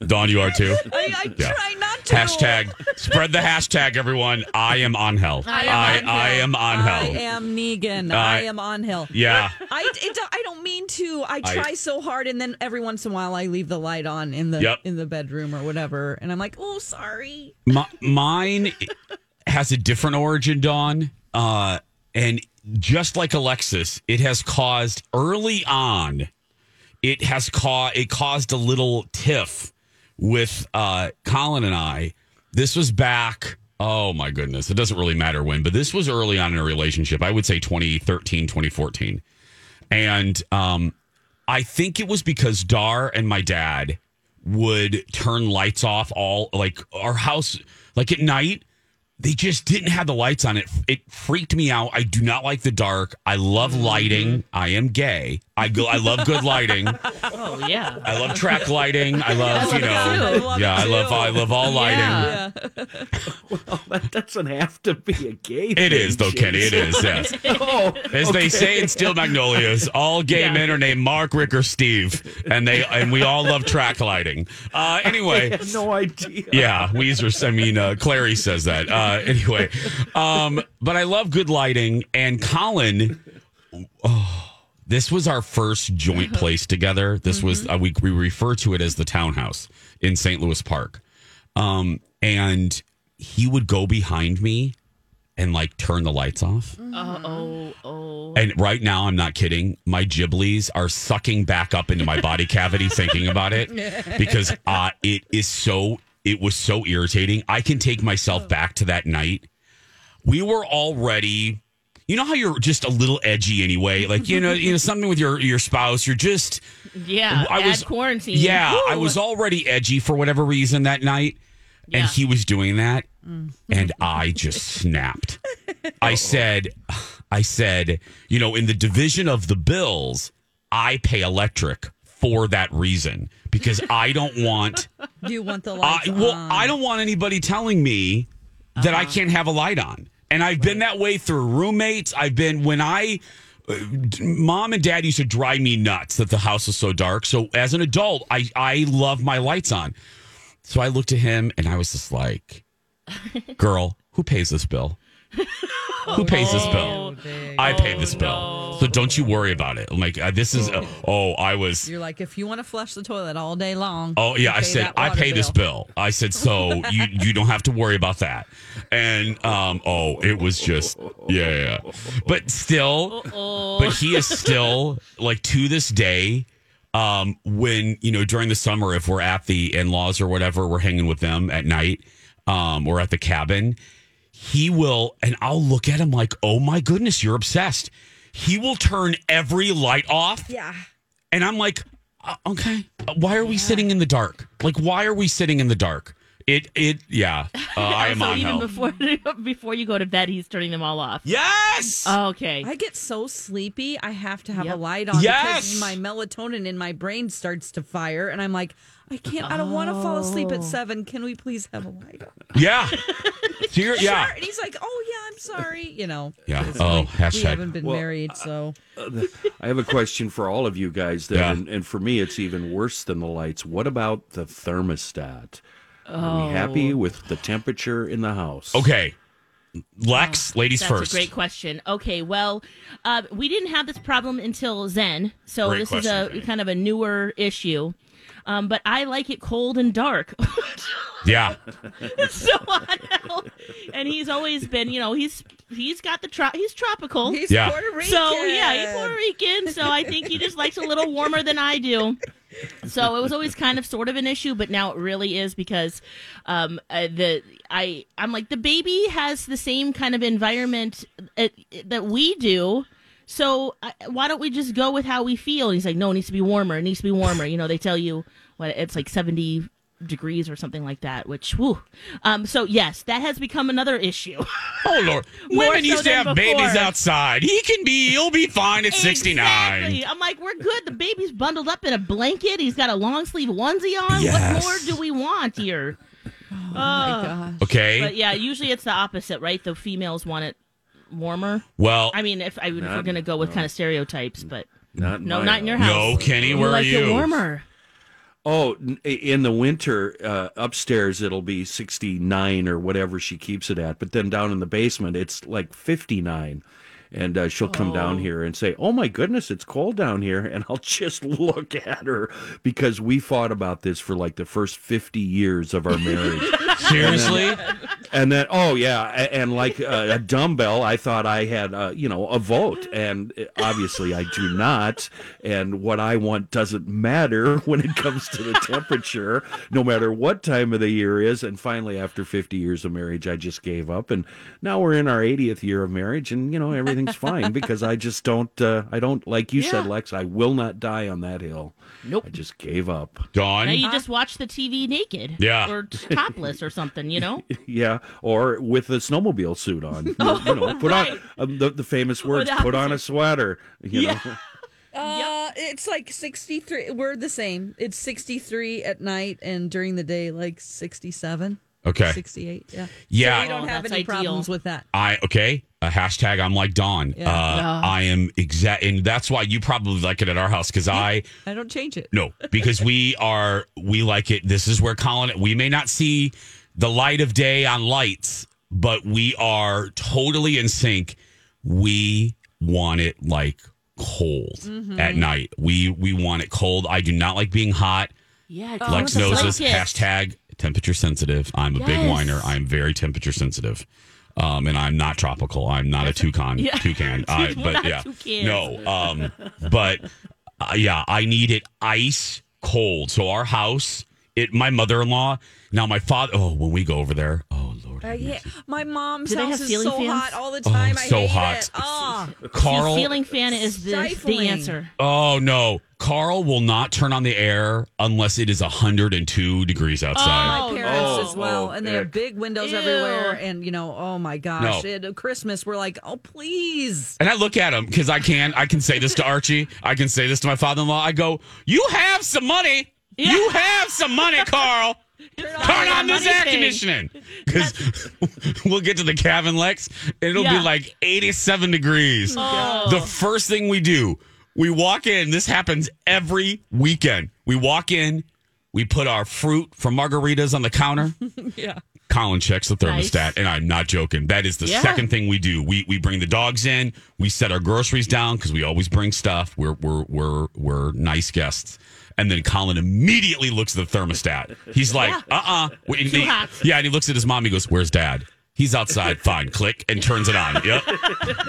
[SPEAKER 2] <laughs> Dawn, you are too.
[SPEAKER 4] I, I
[SPEAKER 2] Yeah.
[SPEAKER 4] try not to.
[SPEAKER 2] Hashtag spread the hashtag, everyone. I am on hell.
[SPEAKER 4] I am
[SPEAKER 2] I,
[SPEAKER 4] on
[SPEAKER 2] I
[SPEAKER 4] hell.
[SPEAKER 2] am on
[SPEAKER 4] I
[SPEAKER 2] hell.
[SPEAKER 4] am Negan.
[SPEAKER 2] I-
[SPEAKER 4] I am on hill.
[SPEAKER 2] Yeah.
[SPEAKER 4] I, it, do- I don't mean to. I
[SPEAKER 2] I-
[SPEAKER 4] try so hard, and then every once in a while, I leave the light on in the
[SPEAKER 2] Yep.
[SPEAKER 4] in the bedroom or whatever, and I'm like, oh, sorry.
[SPEAKER 2] My, mine has a different origin, Dawn. Uh, and just like Alexis, it has caused early on, it has caused it caused a little tiff with uh, Colin and I. This was back. Oh my goodness, it doesn't really matter when, but this was early on in a relationship. I would say 2013, 2014, and um, I think it was because Dar and my dad would turn lights off all like our house like at night they just didn't have the lights on it it freaked me out i do not like the dark i love lighting i am gay i go i love good lighting <laughs>
[SPEAKER 9] Oh yeah.
[SPEAKER 2] i love track lighting i love you know
[SPEAKER 4] I love
[SPEAKER 2] yeah i love i love all lighting
[SPEAKER 9] Yeah. <laughs>
[SPEAKER 5] Well, that doesn't have to be a gay.
[SPEAKER 2] It is though, Kenny. It is. Yes. <laughs>
[SPEAKER 5] Oh,
[SPEAKER 2] As they say in Steel Magnolias, all gay
[SPEAKER 9] Yeah.
[SPEAKER 2] men are named Mark, Rick, or Steve, and they and we all love track lighting. Uh,
[SPEAKER 5] I
[SPEAKER 2] anyway,
[SPEAKER 5] no idea.
[SPEAKER 2] Yeah, Ouiser. I mean, uh, Clairee says that. Uh, anyway, um, but I love good lighting. And Colin, oh, this was our first joint place together. This was uh, we we refer to it as the townhouse in St. Louis Park. Um, and he would go behind me and like turn the lights off.
[SPEAKER 9] Oh, oh, oh.
[SPEAKER 2] And right now, I'm not kidding. My giblies are sucking back up into my body cavity thinking about it <laughs> because uh, it is so, it was so irritating. I can take myself back to that night. We were already, you know how you're just a little edgy anyway? Like, you know, you know, <laughs> something with your, your spouse, you're just,
[SPEAKER 9] Yeah.
[SPEAKER 2] I was-
[SPEAKER 9] quarantine.
[SPEAKER 2] yeah, I was already edgy for whatever reason that night.
[SPEAKER 9] Yeah.
[SPEAKER 2] And he was doing that. And I just <laughs> snapped. I said, I said, you know, in the division of the bills, I pay electric for that reason because I don't want, <laughs>
[SPEAKER 4] Do you want the light?
[SPEAKER 2] well,
[SPEAKER 4] on?
[SPEAKER 2] I don't want anybody telling me that I can't have a light on. And I've been that way through roommates. I've been when I, uh, mom and dad used to drive me nuts that the house was so dark. So as an adult, I I love my lights on. So I looked at him and I was just like, <laughs> "Girl, who pays this bill? <laughs> Who pays this bill? I pay this bill. So don't you worry about it. Like, uh, this is. Uh, oh, I was.
[SPEAKER 4] You're like, if you want to flush the toilet all day long.
[SPEAKER 2] Oh yeah, I said I pay this bill. I said so <laughs> you you don't have to worry about that. And um oh, it was just yeah, yeah. yeah. But still but he is still like to this day um when you know during the summer if we're at the in-laws or whatever we're hanging with them at night um or at the cabin he will and I'll look at him like, "Oh my goodness, you're obsessed." He will turn every light off
[SPEAKER 4] Yeah.
[SPEAKER 2] and I'm like, uh, okay, why are we sitting in the dark? Like, why are we sitting in the dark? It, it, yeah. <laughs> Uh, I am
[SPEAKER 9] so
[SPEAKER 2] on
[SPEAKER 9] even
[SPEAKER 2] hell.
[SPEAKER 9] before <laughs> before you go to bed, he's turning them all off.
[SPEAKER 2] yes.
[SPEAKER 9] Okay.
[SPEAKER 4] I get so sleepy. I have to have a light on
[SPEAKER 2] Yes!
[SPEAKER 4] because my melatonin in my brain starts to fire, and I'm like, I can't. I don't want to fall asleep
[SPEAKER 9] Oh.
[SPEAKER 4] at seven. Can we please have a light on?
[SPEAKER 2] yeah. Ser- <laughs> yeah.
[SPEAKER 4] Sure. And he's like, Oh yeah, I'm sorry. You know.
[SPEAKER 2] Yeah.
[SPEAKER 4] 'cause
[SPEAKER 2] Oh,
[SPEAKER 4] we,
[SPEAKER 2] hashtag-
[SPEAKER 4] We haven't been
[SPEAKER 5] Well,
[SPEAKER 4] married, so
[SPEAKER 5] I have a question for all of you guys. Then,
[SPEAKER 2] Yeah.
[SPEAKER 5] and, and for me, it's even worse than the lights. What about the thermostat? Are we happy with the temperature in the house?
[SPEAKER 2] Okay. Lex, ladies
[SPEAKER 9] That's
[SPEAKER 2] first.
[SPEAKER 9] a great question. Okay, well, uh, we didn't have this problem until Zen, so
[SPEAKER 2] Great
[SPEAKER 9] this
[SPEAKER 2] question,
[SPEAKER 9] is a
[SPEAKER 2] Jenny.
[SPEAKER 9] kind of a newer issue. Um, but I like it cold and dark. <laughs>
[SPEAKER 2] Yeah.
[SPEAKER 9] It's so on hell. And he's always been, you know, he's he's got the tro- he's tropical.
[SPEAKER 4] he's
[SPEAKER 2] Yeah.
[SPEAKER 4] Puerto Rican.
[SPEAKER 9] So yeah, he's Puerto Rican. So I think he just likes a little warmer than I do. So it was always kind of sort of an issue, but now it really is because um, uh, the I I'm like the baby has the same kind of environment uh, that we do. So uh, why don't we just go with how we feel? And he's like, no, it needs to be warmer. It needs to be warmer. You know, they tell you what it's like seventy degrees or something like that. Which, whew. Um, so yes, that has become another issue.
[SPEAKER 2] Oh Lord. <laughs> Women
[SPEAKER 9] so
[SPEAKER 2] used to
[SPEAKER 9] than
[SPEAKER 2] have babies outside. He can be. He'll be fine at 69.
[SPEAKER 9] Exactly. I'm like, we're good. The baby's bundled up in a blanket. He's got a long sleeve onesie on.
[SPEAKER 2] Yes.
[SPEAKER 9] What more do we want here?
[SPEAKER 4] Oh my gosh.
[SPEAKER 2] Okay.
[SPEAKER 9] But yeah, usually it's the opposite, right? The females want it warmer.
[SPEAKER 2] well,
[SPEAKER 9] I mean, if, I, if we're going to go with kind of stereotypes, but
[SPEAKER 5] Not
[SPEAKER 9] No, not in your
[SPEAKER 5] house.
[SPEAKER 9] house.
[SPEAKER 2] No, Kenny,
[SPEAKER 9] You
[SPEAKER 2] where are
[SPEAKER 9] like it
[SPEAKER 2] you?
[SPEAKER 9] warmer.
[SPEAKER 5] Oh, in the winter, uh, upstairs it'll be 69 or whatever she keeps it at. But then down in the basement, it's like 59. And uh, she'll come down here and say, Oh my goodness, it's cold down here. And I'll <laughs> just look at her because we fought about this for like the first 50 years of our marriage. <laughs>
[SPEAKER 2] Seriously? <laughs>
[SPEAKER 5] And then, oh yeah, a- and like uh, a dumbbell, I thought I had, uh, you know, a vote, and obviously I do not. And what I want doesn't matter <laughs> when it comes to the temperature, no matter what time of the year is. And finally, after 50 years of marriage, I just gave up, and now we're in our 80th year of marriage, and you know everything's fine because I just don't, uh, I don't like you said, Lex, I will not die on that hill.
[SPEAKER 9] Nope.
[SPEAKER 5] I just gave up.
[SPEAKER 2] Dawn?
[SPEAKER 9] Now you just watch the TV naked.
[SPEAKER 5] Yeah.
[SPEAKER 9] Or topless or something, you know? <laughs>
[SPEAKER 5] Yeah, or with a snowmobile suit on. You, <laughs> you know, put on um, the, the famous words. Put on a sweater. You know. <laughs>
[SPEAKER 4] Uh, it's like 63. We're the same. It's 63 at night and during the day, like 67.
[SPEAKER 2] Okay.
[SPEAKER 4] 68. Yeah.
[SPEAKER 2] Yeah.
[SPEAKER 4] So we don't
[SPEAKER 9] Oh,
[SPEAKER 4] have any
[SPEAKER 9] ideal.
[SPEAKER 4] problems with that.
[SPEAKER 2] I okay. A hashtag. I'm like Dawn.
[SPEAKER 4] Yeah.
[SPEAKER 2] Uh,
[SPEAKER 4] Yeah.
[SPEAKER 2] I am exact, and that's why you probably like it at our house because I
[SPEAKER 4] I don't change it.
[SPEAKER 2] no because we are we like it. This is where Colin. We may not see the light of day on lights, but we are totally in sync. We want it like cold
[SPEAKER 9] Mhm.
[SPEAKER 2] at night. We we want it cold. I do not like being hot.
[SPEAKER 9] Yeah.
[SPEAKER 2] Lex
[SPEAKER 9] it's
[SPEAKER 2] knows this. Hashtag temperature sensitive. I'm a big whiner. I'm very temperature sensitive. Um, and I'm not tropical. I'm not a <laughs> toucan.
[SPEAKER 9] Yeah.
[SPEAKER 2] Toucan. <laughs> I, but yeah,
[SPEAKER 9] toucans.
[SPEAKER 2] no. Um, but uh, yeah, I need it ice cold. So our house, it. My mother-in-law. Now my father. Oh, when we go over there. Oh Lord.
[SPEAKER 4] Uh, yeah, my mom's
[SPEAKER 9] Do they
[SPEAKER 4] house is so
[SPEAKER 9] fans?
[SPEAKER 4] hot all the
[SPEAKER 2] Oh,
[SPEAKER 4] time. I
[SPEAKER 2] so
[SPEAKER 4] hate
[SPEAKER 2] hot.
[SPEAKER 4] it. Oh,
[SPEAKER 2] Carl.
[SPEAKER 9] See, ceiling fan is the, the answer.
[SPEAKER 2] Oh no, Carl will not turn on the air unless it is 102 degrees outside.
[SPEAKER 4] my parents
[SPEAKER 5] Oh,
[SPEAKER 4] as well,
[SPEAKER 5] oh,
[SPEAKER 4] and they have big windows
[SPEAKER 9] Ew.
[SPEAKER 4] everywhere. And you know, oh my gosh,
[SPEAKER 2] No.
[SPEAKER 4] at Christmas we're like, oh please.
[SPEAKER 2] And I look at him because I can. I can say this to Archie. I can say this to my father-in-law. I go, "You have some money. You have some money, Carl. <laughs> Turn on this air
[SPEAKER 9] thing."
[SPEAKER 2] conditioning." <laughs> Because <laughs> we'll get to the cabin, Lex. And it'll
[SPEAKER 9] Yeah.
[SPEAKER 2] be like 87 degrees.
[SPEAKER 9] Oh.
[SPEAKER 2] The first thing we do, we walk in. This happens every weekend. We walk in. We put our fruit from margaritas on the counter.
[SPEAKER 4] yeah.
[SPEAKER 2] Colin checks the thermostat,
[SPEAKER 9] Nice.
[SPEAKER 2] and I'm not joking. That is the
[SPEAKER 9] Yeah.
[SPEAKER 2] second thing we do. We we bring the dogs in. We set our groceries down because we always bring stuff. We're we're we're we're nice guests. And then Colin immediately looks at the thermostat. He's like, uh uh
[SPEAKER 9] Too hot.
[SPEAKER 2] Yeah, and he looks at his mom. He goes, "Where's Dad?" He's outside. Fine. Click and turns it on. Yep.
[SPEAKER 9] Get out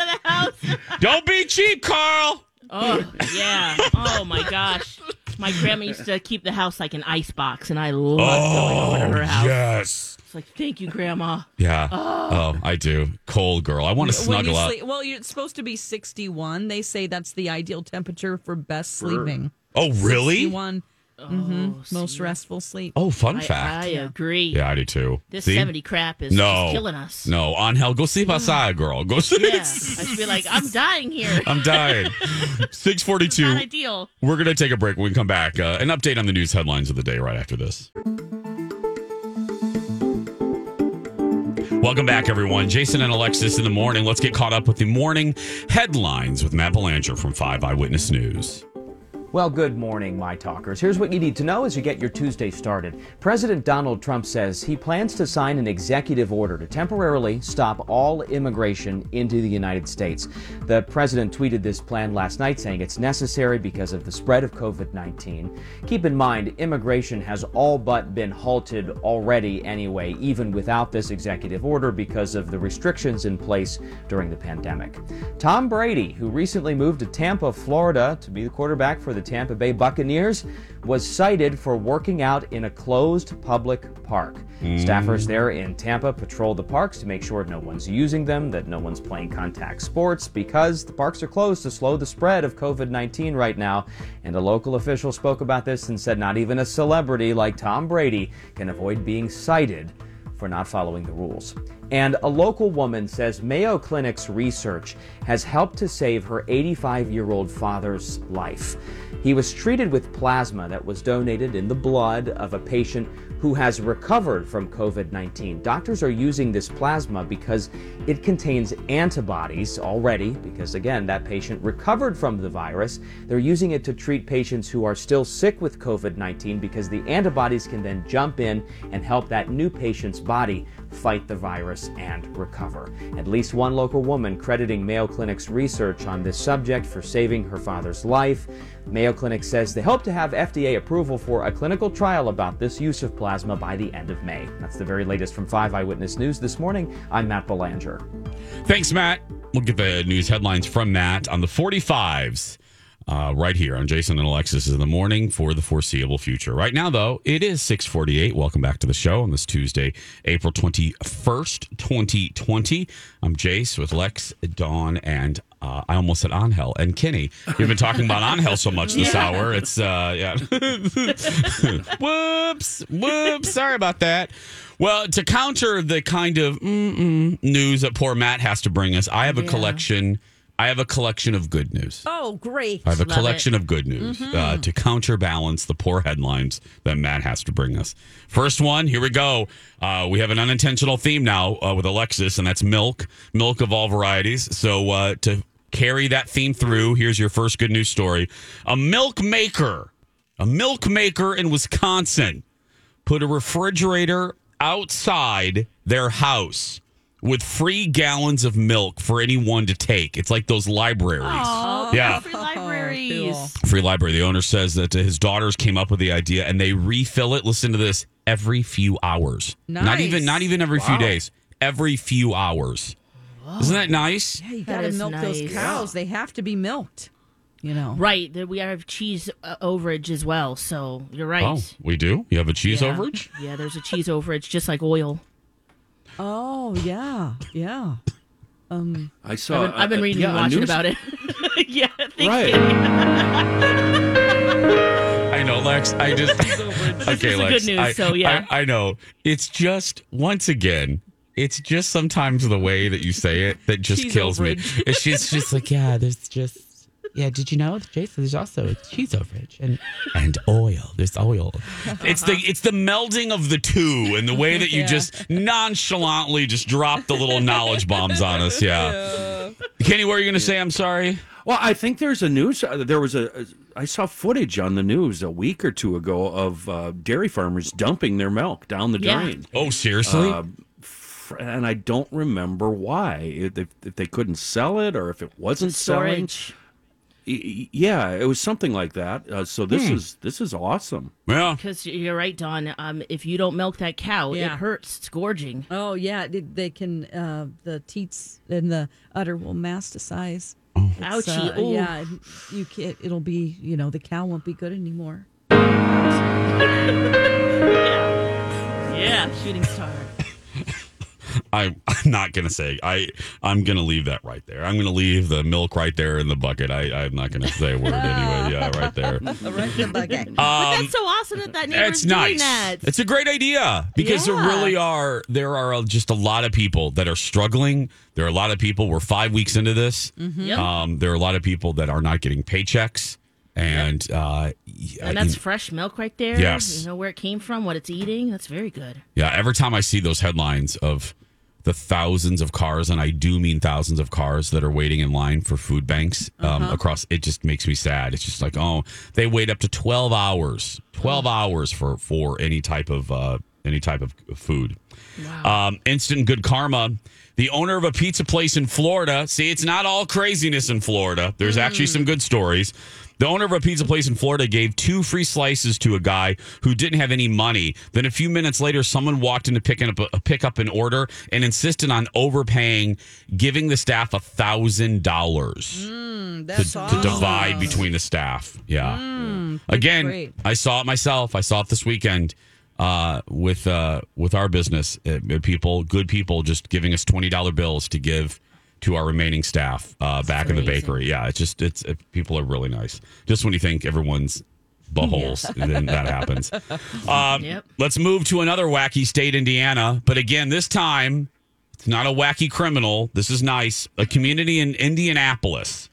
[SPEAKER 9] of the house.
[SPEAKER 2] Don't be cheap, Carl.
[SPEAKER 9] Oh, yeah. Oh, my gosh. My grandma used to keep the house like an ice box, and I loved going over to oh, her house.
[SPEAKER 2] Oh, yes.
[SPEAKER 9] It's like, thank you, Grandma.
[SPEAKER 2] Yeah. Oh, I do. Cold girl. I want to
[SPEAKER 4] When
[SPEAKER 2] snuggle
[SPEAKER 4] you
[SPEAKER 2] up.
[SPEAKER 4] sleep, well, you're supposed to be 61. They say that's the ideal temperature for best sleeping.
[SPEAKER 2] Oh, really?
[SPEAKER 4] 61. Hmm Most restful sleep.
[SPEAKER 2] Oh, fun
[SPEAKER 9] I,
[SPEAKER 2] fact.
[SPEAKER 9] I agree.
[SPEAKER 2] Yeah, I do too.
[SPEAKER 9] This
[SPEAKER 2] See?
[SPEAKER 9] 70 crap is
[SPEAKER 2] no,
[SPEAKER 9] killing us.
[SPEAKER 2] No, on hell, go sleep outside, girl. Go sleep.
[SPEAKER 9] Yeah. I just be like, I'm dying here. <laughs>
[SPEAKER 2] I'm dying. <laughs> 642.
[SPEAKER 9] Not
[SPEAKER 2] two.
[SPEAKER 9] ideal.
[SPEAKER 2] We're gonna take a break. When we come back, uh, an update on the news headlines of the day right after this. Welcome back, everyone. Jason and Alexis in the morning. Let's get caught up with the morning headlines with Matt Belanger from Five Eyewitness News.
[SPEAKER 11] Well, good morning, my talkers. Here's what you need to know as you get your Tuesday started. President Donald Trump says he plans to sign an executive order to temporarily stop all immigration into the United States. The president tweeted this plan last night, saying it's necessary because of the spread of COVID 19. Keep in mind, immigration has all but been halted already anyway, even without this executive order, because of the restrictions in place during the pandemic. Tom Brady, who recently moved to Tampa, Florida, to be the quarterback for the Tampa Bay Buccaneers, was cited for working out in a closed public park. Hmm. Staffers there in Tampa patrol the parks to make sure no one's using them, that no one's playing contact sports, because the parks are closed to slow the spread of COVID 19 right now. And a local official spoke about this and said not even a celebrity like Tom Brady can avoid being cited for not following the rules. And a local woman says Mayo Clinic's research has helped to save her 85 year old father's life. He was treated with plasma that was donated in the blood of a patient who has recovered from COVID 19. Doctors are using this plasma because it contains antibodies already, because again, that patient recovered from the virus. They're using it to treat patients who are still sick with COVID 19 because the antibodies can then jump in and help that new patient's body fight the virus and recover. At least one local woman crediting Mayo Clinic's research on this subject for saving her father's life. Mayo Clinic says they hope to have FDA approval for a clinical trial about this use of plasma by the end of May. That's the very latest from 5 Eyewitness News this morning. I'm Matt Belanger.
[SPEAKER 2] Thanks, Matt. We'll get the news headlines from Matt on the 45s uh, right here on Jason and Alexis in the morning for the foreseeable future. Right now, though, it is 648. Welcome back to the show on this Tuesday, April 21st, 2020. I'm Jace with Lex, Dawn, and uh, I almost said Angel and Kenny. We've been talking about Angel so much this <laughs>
[SPEAKER 12] Yeah.
[SPEAKER 2] hour. It's, uh, yeah. <laughs> whoops, whoops. Sorry about that. Well, to counter the kind of news that poor Matt has to bring us, I have a
[SPEAKER 4] Yeah.
[SPEAKER 2] collection. I have a collection of good news.
[SPEAKER 4] Oh, great.
[SPEAKER 2] I have a
[SPEAKER 4] Love
[SPEAKER 2] collection
[SPEAKER 4] it.
[SPEAKER 2] of good news
[SPEAKER 4] Mhm.
[SPEAKER 2] uh, to counterbalance the poor headlines that Matt has to bring us. First one, here we go. Uh, we have an unintentional theme now uh, with Alexis, and that's milk, milk of all varieties. So uh, to carry that theme through, here's your first good news story: a milk maker, a milk maker in Wisconsin, put a refrigerator outside their house. With free gallons of milk for anyone to take. It's like those libraries.
[SPEAKER 9] Oh,
[SPEAKER 2] yeah.
[SPEAKER 9] free libraries.
[SPEAKER 2] Free library. The owner says that his daughters came up with the idea and they refill it. Listen to this every few hours. Not even not even every few days. Every few hours. Isn't that nice?
[SPEAKER 4] Yeah, you got to
[SPEAKER 9] is
[SPEAKER 4] milk those
[SPEAKER 9] nice.
[SPEAKER 4] cows. They have to be milked. You know.
[SPEAKER 9] Right. We have cheese uh, overage as well. So you're right.
[SPEAKER 2] Oh, we do. You have a cheese
[SPEAKER 9] Yeah.
[SPEAKER 2] overage.
[SPEAKER 9] Yeah, there's a cheese overage, just like oil.
[SPEAKER 4] Oh yeah, yeah. Um,
[SPEAKER 5] I saw.
[SPEAKER 9] I've been, I've been reading
[SPEAKER 5] yeah,
[SPEAKER 9] and watching
[SPEAKER 5] news-
[SPEAKER 9] about it. <laughs> yeah, thanks,
[SPEAKER 5] Right.
[SPEAKER 2] I know, Lex. I just <laughs> okay, Lex.
[SPEAKER 9] good news,
[SPEAKER 2] I,
[SPEAKER 9] so yeah.
[SPEAKER 2] I, I know. It's just once again. It's just sometimes the way that you say it that just
[SPEAKER 12] Cheese
[SPEAKER 2] kills me.
[SPEAKER 12] overage.
[SPEAKER 2] It's just just like yeah, there's just yeah. Did you know, Jason? There's also cheese overage and <laughs> and oil. There's oil. It's the it's the melding of the two and the way that you
[SPEAKER 12] Yeah.
[SPEAKER 2] just nonchalantly just drop the little knowledge bombs on us. Yeah. Kenny, what are you going to say? I'm sorry.
[SPEAKER 5] Well, I think there's a news. uh, There was a. a I saw footage on the news a week or two ago of uh, dairy farmers dumping their milk down the
[SPEAKER 2] Yeah.
[SPEAKER 5] drain.
[SPEAKER 2] Oh, seriously?
[SPEAKER 5] Uh, and I don't remember why. If, if if they couldn't sell it or if it wasn't selling.
[SPEAKER 9] Storage.
[SPEAKER 5] Y- y- Yeah, it was something like that. Uh, so this
[SPEAKER 9] Hmm.
[SPEAKER 5] is this is awesome.
[SPEAKER 2] Yeah.
[SPEAKER 9] Because you're right, Dawn. Um, if you don't milk that cow,
[SPEAKER 4] Yeah.
[SPEAKER 9] it hurts. It's gorging.
[SPEAKER 4] oh yeah, they, they can. Uh, the teats and the udder will masticize.
[SPEAKER 2] Oh.
[SPEAKER 4] It's,
[SPEAKER 9] Ouchie.
[SPEAKER 4] uh,
[SPEAKER 9] Ooh.
[SPEAKER 4] yeah, you can't. It'll be. You know, the cow won't be good anymore. <laughs>
[SPEAKER 9] Yeah, shooting star.
[SPEAKER 2] I, I'm not gonna say. I I'm gonna leave that right there. I'm gonna leave the milk right there in the bucket. I I'm not gonna say a word anyway. <laughs> Yeah, right there.
[SPEAKER 4] right in the bucket. <laughs>
[SPEAKER 9] but
[SPEAKER 2] Um,
[SPEAKER 9] that's so awesome that that neighbor's
[SPEAKER 2] It's
[SPEAKER 9] doing that.
[SPEAKER 2] It's a great idea because there really are there are just a lot of people that are struggling. There are a lot of people. We're five weeks into this.
[SPEAKER 9] Mhm.
[SPEAKER 2] Um, there are a lot of people that are not getting paychecks, and uh,
[SPEAKER 9] and that's fresh milk right there.
[SPEAKER 2] Yes.
[SPEAKER 9] You know where it came from, what it's eating. That's very good.
[SPEAKER 2] Yeah, every time I see those headlines of the thousands of cars, and I do mean thousands of cars that are waiting in line for food banks um,
[SPEAKER 12] Uh-huh.
[SPEAKER 2] across, it just makes me sad. It's just like, oh, they wait up to twelve hours, twelve hours for for any type of uh, any type of food. Um, instant good karma. The owner of a pizza place in Florida. See, it's not all craziness in Florida. There's actually some good stories. The owner of a pizza place in Florida gave two free slices to a guy who didn't have any money. Then a few minutes later, someone walked in to pick up a, pick up an order and insisted on overpaying, giving the staff a thousand dollars
[SPEAKER 4] Mm,
[SPEAKER 2] to,
[SPEAKER 4] that's
[SPEAKER 2] to
[SPEAKER 4] awesome.
[SPEAKER 2] divide between the staff. Yeah.
[SPEAKER 4] Mm,
[SPEAKER 2] Again,
[SPEAKER 4] great.
[SPEAKER 2] I saw it myself. I saw it this weekend uh, with uh, with our business. Uh, people, good people, just giving us twenty dollar bills to give to our remaining staff uh, back in the bakery. Yeah, it's just it's it, people are really nice. Just when you think everyone's buttholes,
[SPEAKER 12] Yeah.
[SPEAKER 2] and then that happens. <laughs> Um,
[SPEAKER 12] Yep.
[SPEAKER 2] Let's move to another wacky state, Indiana. But again, this time it's not a wacky criminal. This is nice. A community in Indianapolis.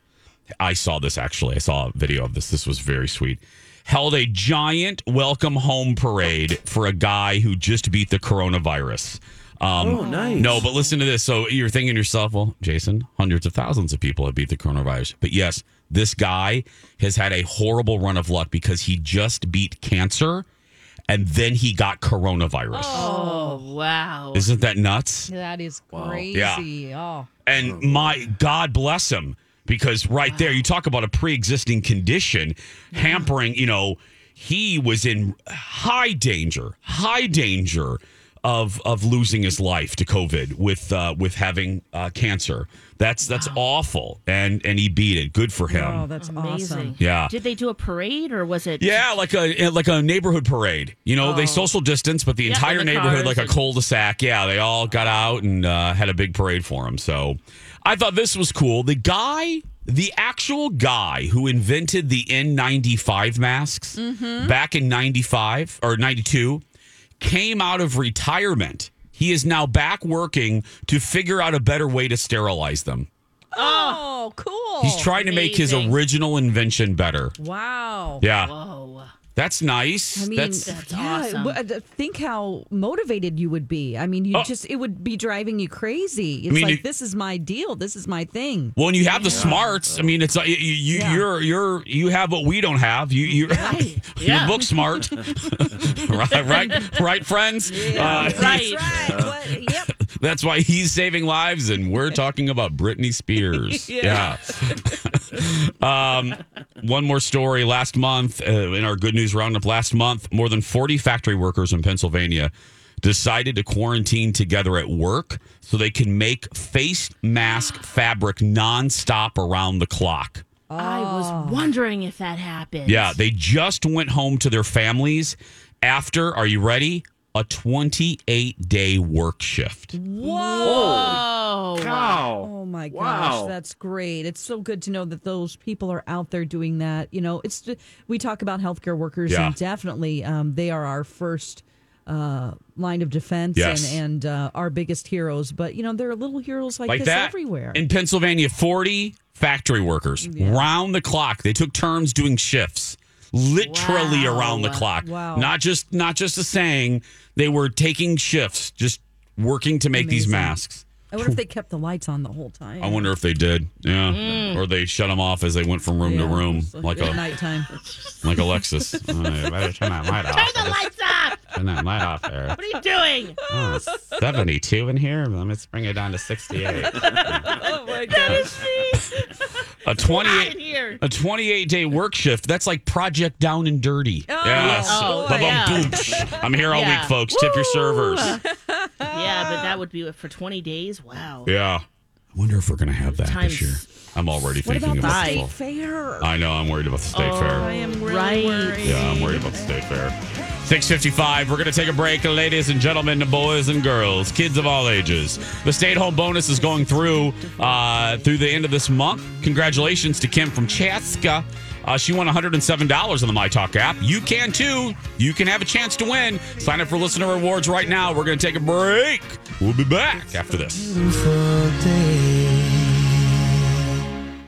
[SPEAKER 2] I saw this actually. I saw a video of this. This was very sweet. held a giant welcome home parade for a guy who just beat the coronavirus. Um,
[SPEAKER 5] Oh, nice.
[SPEAKER 2] No, but listen to this. So you're thinking to yourself, well, Jason, hundreds of thousands of people have beat the coronavirus. But yes, this guy has had a horrible run of luck because he just beat cancer and then he got coronavirus.
[SPEAKER 9] Oh wow!
[SPEAKER 2] Isn't that nuts?
[SPEAKER 4] That is
[SPEAKER 5] Wow.
[SPEAKER 4] crazy. Oh.
[SPEAKER 2] And my God bless him because right there, you talk about a pre existing condition hampering, you know, he was in high danger, high danger of of losing his life to COVID with uh, with having uh, cancer. That's that's awful, and and he beat it. Good for him.
[SPEAKER 4] Oh, that's
[SPEAKER 9] Amazing.
[SPEAKER 4] awesome.
[SPEAKER 2] Yeah.
[SPEAKER 9] Did they do a parade or was it?
[SPEAKER 2] Yeah, like a like a neighborhood parade. You know, they social distance, but the
[SPEAKER 9] Yeah,
[SPEAKER 2] entire
[SPEAKER 9] the
[SPEAKER 2] neighborhood
[SPEAKER 9] cars
[SPEAKER 2] like a cul-de-sac. Yeah, they all got out and uh, had a big parade for him. So, I thought this was cool. The guy, the actual guy who invented the N95 masks back in 95 or 92 came out of retirement. He is now back working to figure out a better way to sterilize them.
[SPEAKER 4] Oh, cool.
[SPEAKER 2] He's trying to make his
[SPEAKER 9] amazing.
[SPEAKER 2] original invention better.
[SPEAKER 4] Wow.
[SPEAKER 2] Yeah.
[SPEAKER 9] Whoa.
[SPEAKER 2] That's nice.
[SPEAKER 4] I mean,
[SPEAKER 2] That's
[SPEAKER 9] That's
[SPEAKER 4] yeah,
[SPEAKER 9] awesome.
[SPEAKER 4] uh, think how motivated you would be. I mean, you
[SPEAKER 2] Oh.
[SPEAKER 4] just it would be driving you crazy. It's
[SPEAKER 2] mean,
[SPEAKER 4] like
[SPEAKER 2] you-
[SPEAKER 4] this is my deal. This is my thing.
[SPEAKER 2] Well, and you have the smarts. I mean, it's like you, you
[SPEAKER 4] Yeah.
[SPEAKER 2] you're you're you have what we don't have. You you
[SPEAKER 9] Right. <laughs>
[SPEAKER 2] you
[SPEAKER 9] Yeah.
[SPEAKER 2] look smart, <laughs> right? Right? Right, friends. Uh,
[SPEAKER 9] Right.
[SPEAKER 4] Right. What? Yep.
[SPEAKER 2] That's why he's saving lives, and we're <laughs> talking about Britney Spears. <laughs> yeah. <laughs> um, one more story. Last month, uh, in our good news roundup, last month, more than 40 factory workers in Pennsylvania decided to quarantine together at work so they can make face mask <gasps> fabric nonstop around the clock.
[SPEAKER 9] I was wondering if that happened.
[SPEAKER 2] Yeah, they just went home to their families after, are you ready? A 28 day work shift.
[SPEAKER 9] Whoa.
[SPEAKER 5] Cow.
[SPEAKER 4] Oh my gosh,
[SPEAKER 5] Wow.
[SPEAKER 4] that's great. It's so good to know that those people are out there doing that. You know, it's we talk about healthcare workers
[SPEAKER 2] Yeah.
[SPEAKER 4] and definitely um, they are our first uh, line of defense
[SPEAKER 2] Yes.
[SPEAKER 4] and, and uh, our biggest heroes. But you know, there are little heroes like,
[SPEAKER 2] like
[SPEAKER 4] this
[SPEAKER 2] that
[SPEAKER 4] everywhere.
[SPEAKER 2] in Pennsylvania. Forty factory workers round the clock. They took turns doing shifts, literally
[SPEAKER 9] Wow.
[SPEAKER 2] around the clock.
[SPEAKER 4] Wow.
[SPEAKER 2] Not just not just a saying. They were taking shifts, just working to make these masks.
[SPEAKER 4] I wonder if they kept the lights on the whole time.
[SPEAKER 2] I wonder if they did, yeah, mm. or they shut them off as they went from room to room, like
[SPEAKER 4] at
[SPEAKER 2] a
[SPEAKER 4] nighttime.
[SPEAKER 2] like Alexis. You better turn that light <laughs> off.
[SPEAKER 9] Turn the lights off.
[SPEAKER 2] Turn that light off there.
[SPEAKER 9] What are you doing?
[SPEAKER 2] Oh, 72 in here. Let's bring it down to 68. <laughs>
[SPEAKER 4] oh my gosh.
[SPEAKER 2] A 28 a 28 day work shift. That's like Project Down and Dirty.
[SPEAKER 4] Oh,
[SPEAKER 2] yes.
[SPEAKER 9] oh, yeah.
[SPEAKER 2] I'm here all
[SPEAKER 9] Yeah.
[SPEAKER 2] week, folks. Tip your servers.
[SPEAKER 9] Yeah, but that would be for 20 days. Wow.
[SPEAKER 2] Yeah. I wonder if we're going to have that
[SPEAKER 9] Times-
[SPEAKER 2] this year. I'm already
[SPEAKER 4] What
[SPEAKER 2] thinking
[SPEAKER 4] about the state fair?
[SPEAKER 2] I know. I'm worried about the state
[SPEAKER 9] Oh,
[SPEAKER 2] fair.
[SPEAKER 4] I am really
[SPEAKER 9] right.
[SPEAKER 4] worried.
[SPEAKER 2] Yeah, I'm worried about the state fair. 655, we're going to take a break. Ladies and gentlemen, boys and girls, kids of all ages. The stay-at-home bonus is going through uh, through the end of this month. Congratulations to Kim from Chaska. Uh, she won $107 on the My Talk app. You can too. You can have a chance to win. Sign up for listener rewards right now. We're going to take a break. We'll be back after this.
[SPEAKER 12] Beautiful day.